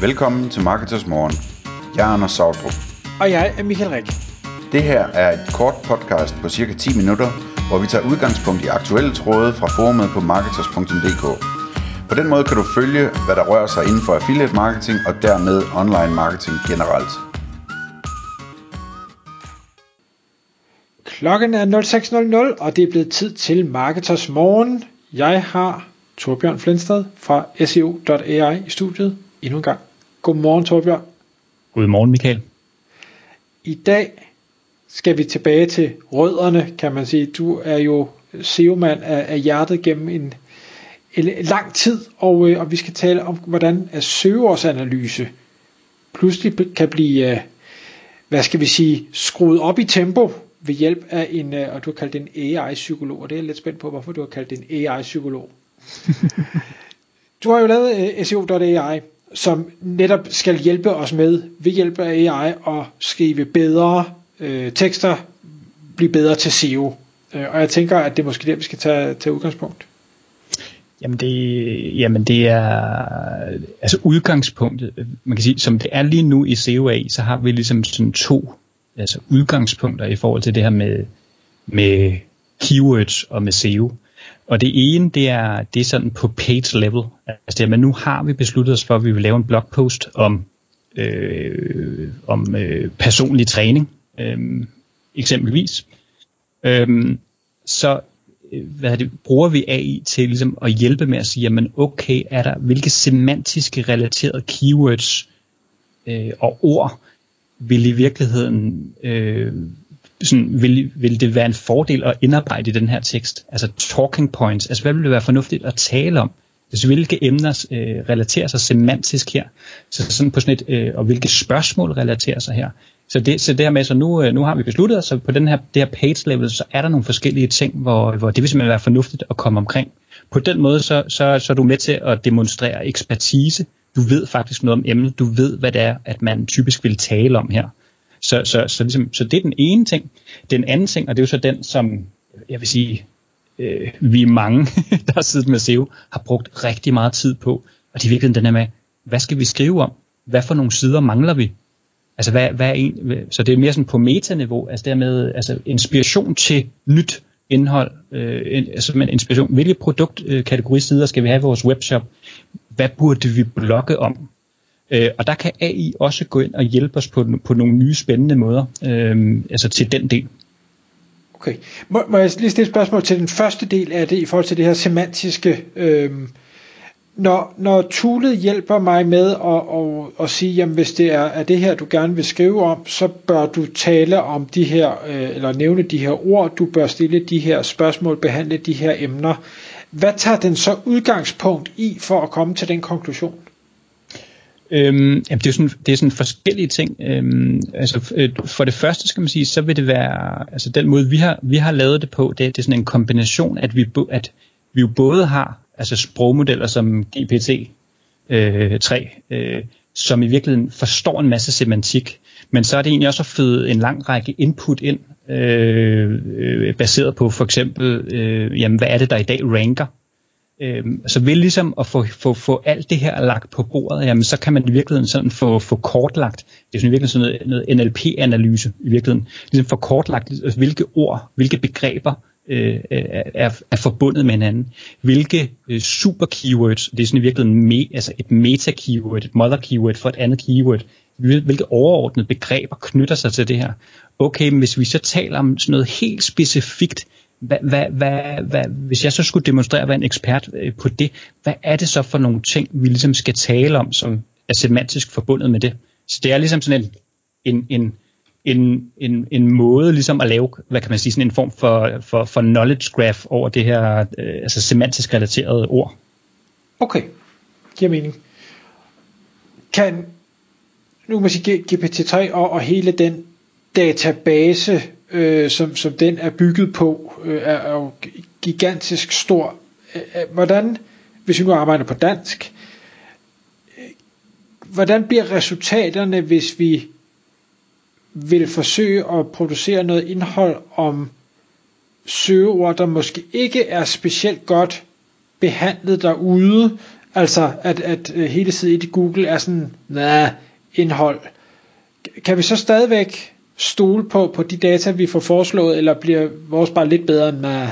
Velkommen til Marketers Morgen. Jeg er Anders Sautrup. Og jeg er Michael Rik. Det her er et kort podcast på cirka 10 minutter, hvor vi tager udgangspunkt i aktuelle tråde fra forumet på marketers.dk. På den måde kan du følge, hvad der rører sig inden for affiliate marketing og dermed online marketing generelt. Klokken er 06.00, og det er blevet tid til Marketers Morgen. Jeg har Torbjørn Flensted fra SEO.ai i studiet endnu en gang. Godmorgen Torbjørn. Godmorgen Michael. I dag skal vi tilbage til rødderne, kan man sige. Du er jo SEO-mand af, af hjertet gennem en, en lang tid, og, øh, og vi skal tale om, hvordan at søgeårsanalyse pludselig kan blive, øh, hvad skal vi sige, skruet op i tempo ved hjælp af en, øh, og du har kaldt det en AI-psykolog, og det er jeg lidt spændt på, hvorfor du har kaldt det en AI-psykolog. du har jo lavet uh, SEO.ai, som netop skal hjælpe os med, ved hjælp af AI, at skrive bedre øh, tekster, blive bedre til SEO. Øh, og jeg tænker, at det er måske der, vi skal tage, tage udgangspunkt. Jamen det, jamen det er altså udgangspunktet, man kan sige, som det er lige nu i COA, så har vi ligesom sådan to altså udgangspunkter i forhold til det her med, med keywords og med SEO. Og det ene, det er, det er sådan på page level. Altså det er, men nu har vi besluttet os for, at vi vil lave en blogpost om, øh, om øh, personlig træning, øh, eksempelvis. Øh, så øh, hvad det, bruger vi AI til ligesom at hjælpe med at sige, jamen okay, er der hvilke semantiske relaterede keywords øh, og ord vil i virkeligheden øh, sådan, vil, vil det være en fordel at indarbejde i den her tekst? Altså talking points, altså hvad vil det være fornuftigt at tale om? Altså hvilke emner øh, relaterer sig semantisk her? Så sådan på sådan et, øh, og hvilke spørgsmål relaterer sig her? Så det, så det her med, så nu, øh, nu har vi besluttet os, så på den her, det her page level, så er der nogle forskellige ting, hvor, hvor det vil simpelthen være fornuftigt at komme omkring. På den måde, så, så, så er du med til at demonstrere ekspertise. Du ved faktisk noget om emnet. Du ved, hvad det er, at man typisk vil tale om her. Så, så, så, ligesom, så det er den ene ting. Den anden ting, og det er jo så den, som jeg vil sige, øh, vi er mange, der har siddet med SEO, har brugt rigtig meget tid på. Og det er virkelig den her med, hvad skal vi skrive om? Hvad for nogle sider mangler vi? Altså, hvad, hvad er en, så det er mere sådan på metaniveau, altså dermed altså inspiration til nyt indhold, øh, altså med inspiration, hvilke produktkategorisider skal vi have i vores webshop, hvad burde vi blogge om, øh, og der kan AI også gå ind og hjælpe os på, på nogle nye spændende måder, øh, altså til den del. Okay, må, må jeg lige stille et spørgsmål til den første del af det, i forhold til det her semantiske, øh, når, når toolet hjælper mig med at, at, at sige, jamen hvis det er, er det her, du gerne vil skrive om, så bør du tale om de her, øh, eller nævne de her ord, du bør stille de her spørgsmål, behandle de her emner. Hvad tager den så udgangspunkt i for at komme til den konklusion? Øhm, jamen det, er sådan, det er sådan forskellige ting. Øhm, altså, øh, for det første skal man sige, så vil det være, altså den måde vi har, vi har lavet det på, det, det er sådan en kombination, at vi, at vi jo både har altså sprogmodeller som GPT-3, øh, øh, som i virkeligheden forstår en masse semantik, men så er det egentlig også at føde en lang række input ind, øh, øh, baseret på for eksempel, øh, jamen, hvad er det, der i dag ranker? Øh, så ved ligesom at få, få, få alt det her lagt på bordet, jamen, så kan man i virkeligheden sådan få, få kortlagt, det er sådan virkelig sådan noget, noget NLP-analyse i virkeligheden, ligesom få kortlagt, altså, hvilke ord, hvilke begreber øh, er, er forbundet med hinanden. Hvilke øh, super keywords, det er sådan i virkeligheden me, altså et meta keyword, et mother keyword for et andet keyword, hvilke overordnede begreber knytter sig til det her. Okay, men hvis vi så taler om sådan noget helt specifikt, hvad, hvad, hvad, hvad, hvis jeg så skulle demonstrere at være en ekspert øh, på det, hvad er det så for nogle ting, vi ligesom skal tale om, som er semantisk forbundet med det? Så det er ligesom sådan en, en, en en, en, en måde ligesom at lave, hvad kan man sige, sådan en form for, for, for knowledge graph over det her øh, altså semantisk relaterede ord. Okay, giver mening. Kan, nu kan man sige GPT-3 og, og hele den database, øh, som, som den er bygget på, øh, er, er jo gigantisk stor. Øh, øh, hvordan, hvis vi nu arbejder på dansk, øh, hvordan bliver resultaterne, hvis vi vil forsøge at producere noget indhold om søgeord, der måske ikke er specielt godt behandlet derude. Altså, at, at hele siden i Google er sådan, nej, indhold. Kan vi så stadigvæk stole på, på de data, vi får foreslået, eller bliver vores bare lidt bedre end nej?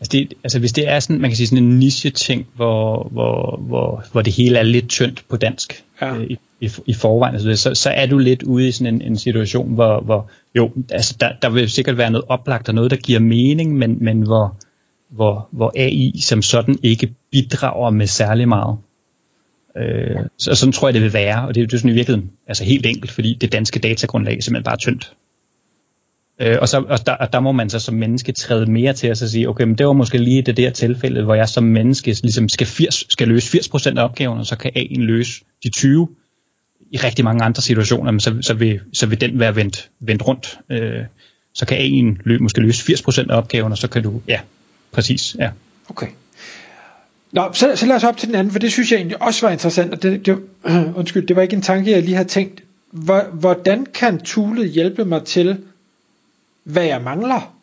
Altså, det, altså hvis det er sådan, man kan sige sådan en niche-ting, hvor, hvor, hvor, hvor det hele er lidt tyndt på dansk ja. øh, i, i, i forvejen, altså, så, så er du lidt ude i sådan en, en situation, hvor, hvor jo, altså der, der vil sikkert være noget oplagt og noget, der giver mening, men, men hvor, hvor, hvor AI som sådan ikke bidrager med særlig meget. Øh, så sådan tror jeg, det vil være, og det, det er sådan i virkeligheden altså helt enkelt, fordi det danske datagrundlag er simpelthen bare tyndt. Øh, og så, og der, og der må man så som menneske træde mere til at sige, okay, men det var måske lige det der tilfælde, hvor jeg som menneske ligesom skal, 80, skal løse 80% af opgaven, og så kan A'en løse de 20 i rigtig mange andre situationer, men så, så, vil, så vil den være vendt, vendt rundt. Øh, så kan A'en lø, måske løse 80% af opgaven, og så kan du, ja, præcis, ja. Okay. Nå, så, så lad os op til den anden, for det synes jeg egentlig også var interessant, og det, det, øh, undskyld, det var ikke en tanke, jeg lige havde tænkt. Hvordan kan tulet hjælpe mig til hvad jeg mangler.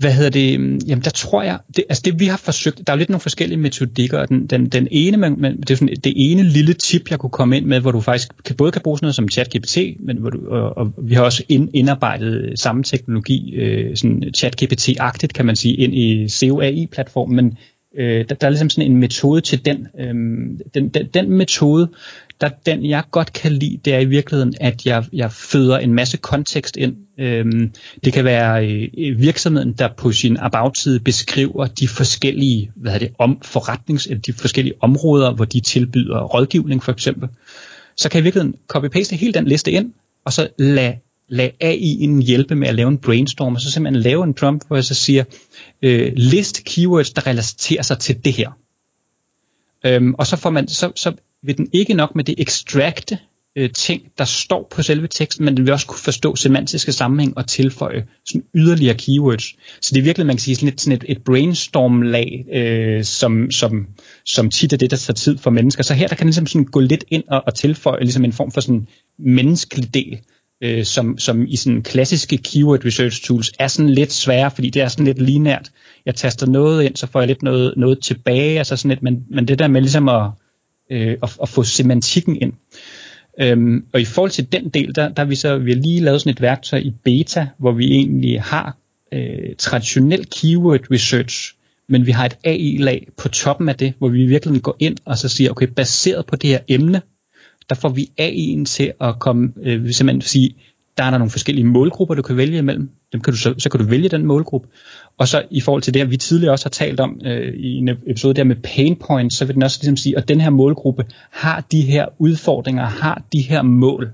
Hvad hedder det? Øhm, jamen der tror jeg, det, altså det vi har forsøgt, der er jo lidt nogle forskellige metodikker, og den, den, den ene, man, man, det er sådan det ene lille tip, jeg kunne komme ind med, hvor du faktisk kan, både kan bruge sådan noget som ChatGPT, men hvor du, og, og vi har også ind, indarbejdet samme teknologi, øh, sådan ChatGPT-agtigt kan man sige, ind i COAI-platformen, men øh, der, der er ligesom sådan en metode til den. Øh, den, den, den metode, der, den jeg godt kan lide, det er i virkeligheden, at jeg, jeg føder en masse kontekst ind. Øhm, det kan være øh, virksomheden, der på sin about-side beskriver de forskellige hvad det, om, forretnings, eller de forskellige områder, hvor de tilbyder rådgivning for eksempel. Så kan jeg i virkeligheden copy-paste hele den liste ind, og så lade lad AI'en hjælpe med at lave en brainstorm, og så simpelthen lave en prompt, hvor jeg så siger, øh, list keywords, der relaterer sig til det her. Øhm, og så, får man, så, så vil den ikke nok med det ekstrakte øh, ting, der står på selve teksten, men den vil også kunne forstå semantiske sammenhæng og tilføje sådan yderligere keywords. Så det er virkelig, man kan sige, sådan et, sådan et, et brainstorm-lag, øh, som, som, som tit er det, der tager tid for mennesker. Så her der kan ligesom sådan gå lidt ind og, og tilføje ligesom en form for sådan menneskelig del, øh, som, som i sådan klassiske keyword research tools er sådan lidt svære, fordi det er sådan lidt linært. Jeg taster noget ind, så får jeg lidt noget, noget tilbage, altså sådan lidt, men, men det der med ligesom at øh, at, at få semantikken ind. Øhm, og i forhold til den del, der, der har vi så vi har lige lavet sådan et værktøj i beta, hvor vi egentlig har øh, traditionel keyword research, men vi har et AI-lag på toppen af det, hvor vi virkelig går ind og så siger, okay, baseret på det her emne, der får vi AI'en til at komme, øh, simpelthen sige, der er der nogle forskellige målgrupper, du kan vælge imellem. Dem kan du så, så kan du vælge den målgruppe. Og så i forhold til det, vi tidligere også har talt om øh, i en episode der med pain points, så vil den også ligesom sige, at den her målgruppe har de her udfordringer, har de her mål.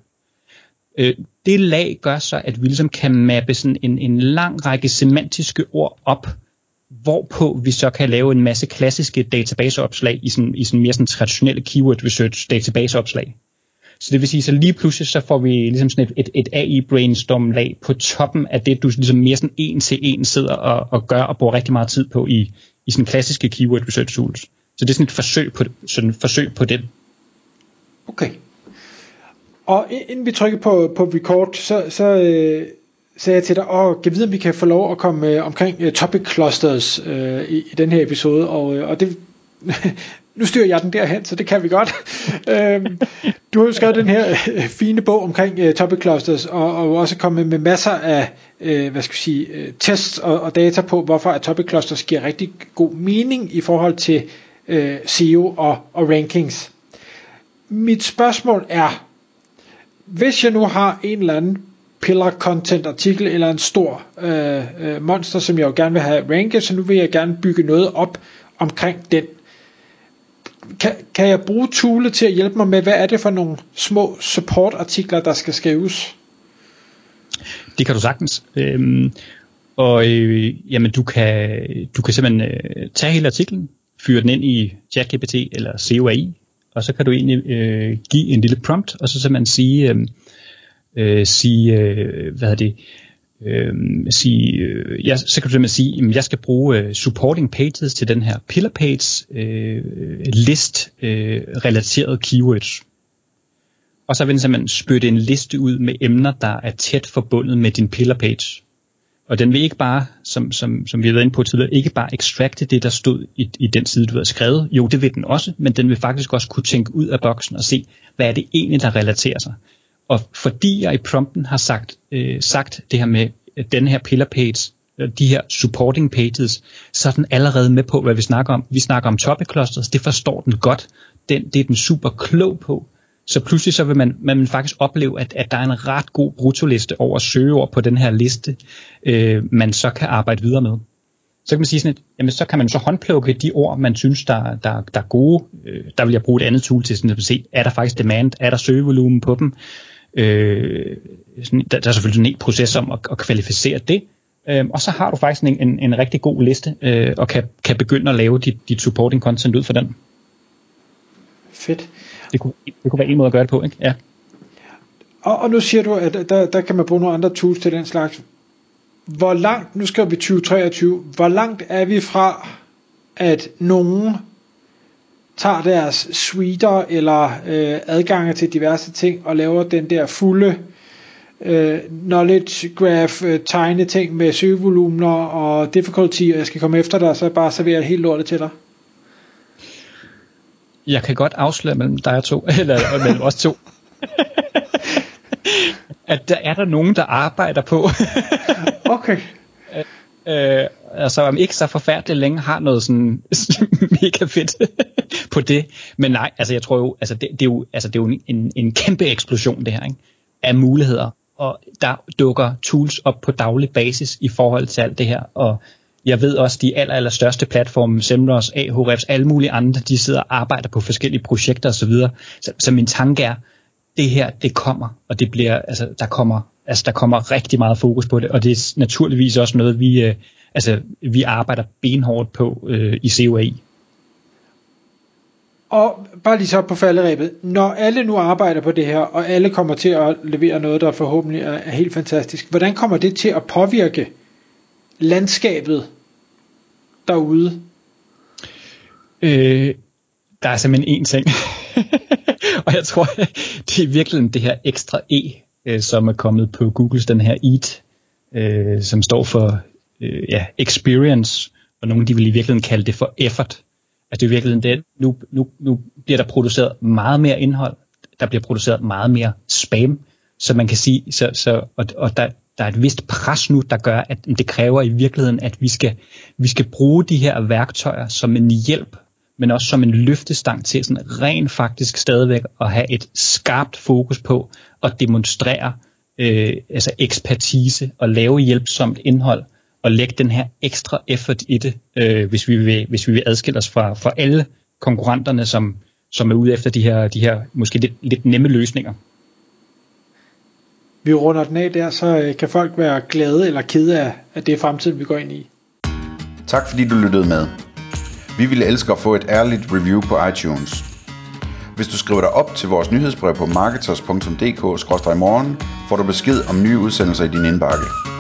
Øh, det lag gør så, at vi ligesom kan mappe sådan en, en lang række semantiske ord op, hvorpå vi så kan lave en masse klassiske databaseopslag i sådan, i sådan mere sådan traditionelle keyword research databaseopslag. Så det vil sige, så lige pludselig så får vi ligesom sådan et, et, et AI-brainstorm lag på toppen af det, du ligesom mere sådan en til en sidder og, og gør og bruger rigtig meget tid på i, i sådan klassiske keyword research tools. Så det er sådan et forsøg på, sådan et forsøg på den. Okay. Og inden vi trykker på, på record, så, så øh, sagde jeg til dig, åh, kan vide, om vi kan få lov at komme øh, omkring øh, topic clusters øh, i, i den her episode, og, øh, og det nu styrer jeg den derhen, så det kan vi godt. øhm, du har jo skrevet den her øh, fine bog omkring øh, topic clusters, og, og også kommet med masser af øh, hvad skal jeg sige, øh, tests og, og data på, hvorfor at topic clusters giver rigtig god mening i forhold til øh, SEO og, og rankings. Mit spørgsmål er, hvis jeg nu har en eller anden pillar content artikel eller en stor øh, øh, monster, som jeg jo gerne vil have ranket, så nu vil jeg gerne bygge noget op omkring den kan, kan jeg bruge Tule til at hjælpe mig med, hvad er det for nogle små supportartikler, der skal skrives? Det kan du sagtens. Øhm, og øh, jamen, du kan, du kan simpelthen øh, tage hele artiklen, fyre den ind i ChatGPT eller COAI, og så kan du egentlig øh, give en lille prompt, og så simpelthen sige, øh, øh, sige øh, hvad er det, øh, Øhm, sige, øh, jeg, så kan du simpelthen sige, at jeg skal bruge øh, supporting pages til den her pillar page øh, list øh, relateret keywords. Og så vil den simpelthen spytte en liste ud med emner, der er tæt forbundet med din pillar page. Og den vil ikke bare, som, som, som vi har været inde på tidligere, ikke bare extracte det, der stod i, i den side, du har skrevet. Jo, det vil den også, men den vil faktisk også kunne tænke ud af boksen og se, hvad er det egentlig, der relaterer sig. Og fordi jeg i prompten har sagt, øh, sagt det her med den her pillar page, øh, de her supporting pages, så er den allerede med på, hvad vi snakker om. Vi snakker om topic clusters, det forstår den godt. Den, det er den super klog på. Så pludselig så vil man, man vil faktisk opleve, at, at der er en ret god brutoliste over søgeord på den her liste, øh, man så kan arbejde videre med. Så kan man sige sådan, at jamen, så kan man så håndplukke de ord, man synes, der, der, der er gode. Øh, der vil jeg bruge et andet tool til sådan at se, er der faktisk demand, er der søgevolumen på dem. Øh, sådan, der, der er selvfølgelig en proces om at, at kvalificere det. Øh, og så har du faktisk en, en, en rigtig god liste, øh, og kan, kan begynde at lave dit, dit supporting content ud for den. Fedt. Det kunne, det kunne være en måde at gøre det på, ikke? Ja. Og, og nu siger du, at der, der kan man bruge nogle andre tools til den slags. Hvor langt, nu skal vi 2023, hvor langt er vi fra, at nogen tager deres suiter eller øh, adgange til diverse ting og laver den der fulde øh, knowledge graph øh, tegne ting med søgevolumener og difficulty, og jeg skal komme efter dig, så bare servere helt lortet til dig. Jeg kan godt afsløre mellem dig og to, eller mellem os to, at der er der nogen, der arbejder på. okay. Øh, altså om ikke så forfærdeligt længe har noget sådan mega fedt på det. Men nej, altså jeg tror jo, altså det, det er jo, altså det er jo en, en kæmpe eksplosion det her, ikke? af muligheder. Og der dukker tools op på daglig basis i forhold til alt det her. Og jeg ved også, de aller, aller største platforme, Semrush, Ahrefs, alle mulige andre, de sidder og arbejder på forskellige projekter osv. Så, så, så min tanke er, det her, det kommer, og det bliver, altså, der kommer, altså, der kommer rigtig meget fokus på det, og det er naturligvis også noget, vi, øh, altså, vi arbejder benhårdt på øh, i COAI. Og bare lige så på falderæbet, når alle nu arbejder på det her, og alle kommer til at levere noget, der forhåbentlig er, er helt fantastisk, hvordan kommer det til at påvirke landskabet derude? Øh, der er simpelthen én ting. og jeg tror, det er virkelig det her ekstra E, øh, som er kommet på Googles, den her EAT, øh, som står for øh, ja, experience, og nogle de vil i virkeligheden kalde det for effort. Altså det er virkelig det, nu, nu, nu bliver der produceret meget mere indhold, der bliver produceret meget mere spam, så man kan sige, så, så, og, og der, der er et vist pres nu, der gør, at det kræver i virkeligheden, at vi skal, vi skal bruge de her værktøjer som en hjælp, men også som en løftestang til sådan rent faktisk stadigvæk at have et skarpt fokus på at demonstrere øh, altså ekspertise og lave hjælpsomt indhold og lægge den her ekstra effort i det, øh, hvis, vi vil, hvis vi vil adskille os fra, fra alle konkurrenterne, som, som er ude efter de her, de her måske lidt, lidt nemme løsninger vi runder den af der, så øh, kan folk være glade eller kede af, at det er fremtiden, vi går ind i. Tak fordi du lyttede med. Vi ville elske at få et ærligt review på iTunes. Hvis du skriver dig op til vores nyhedsbrev på marketers.dk-morgen, får du besked om nye udsendelser i din indbakke.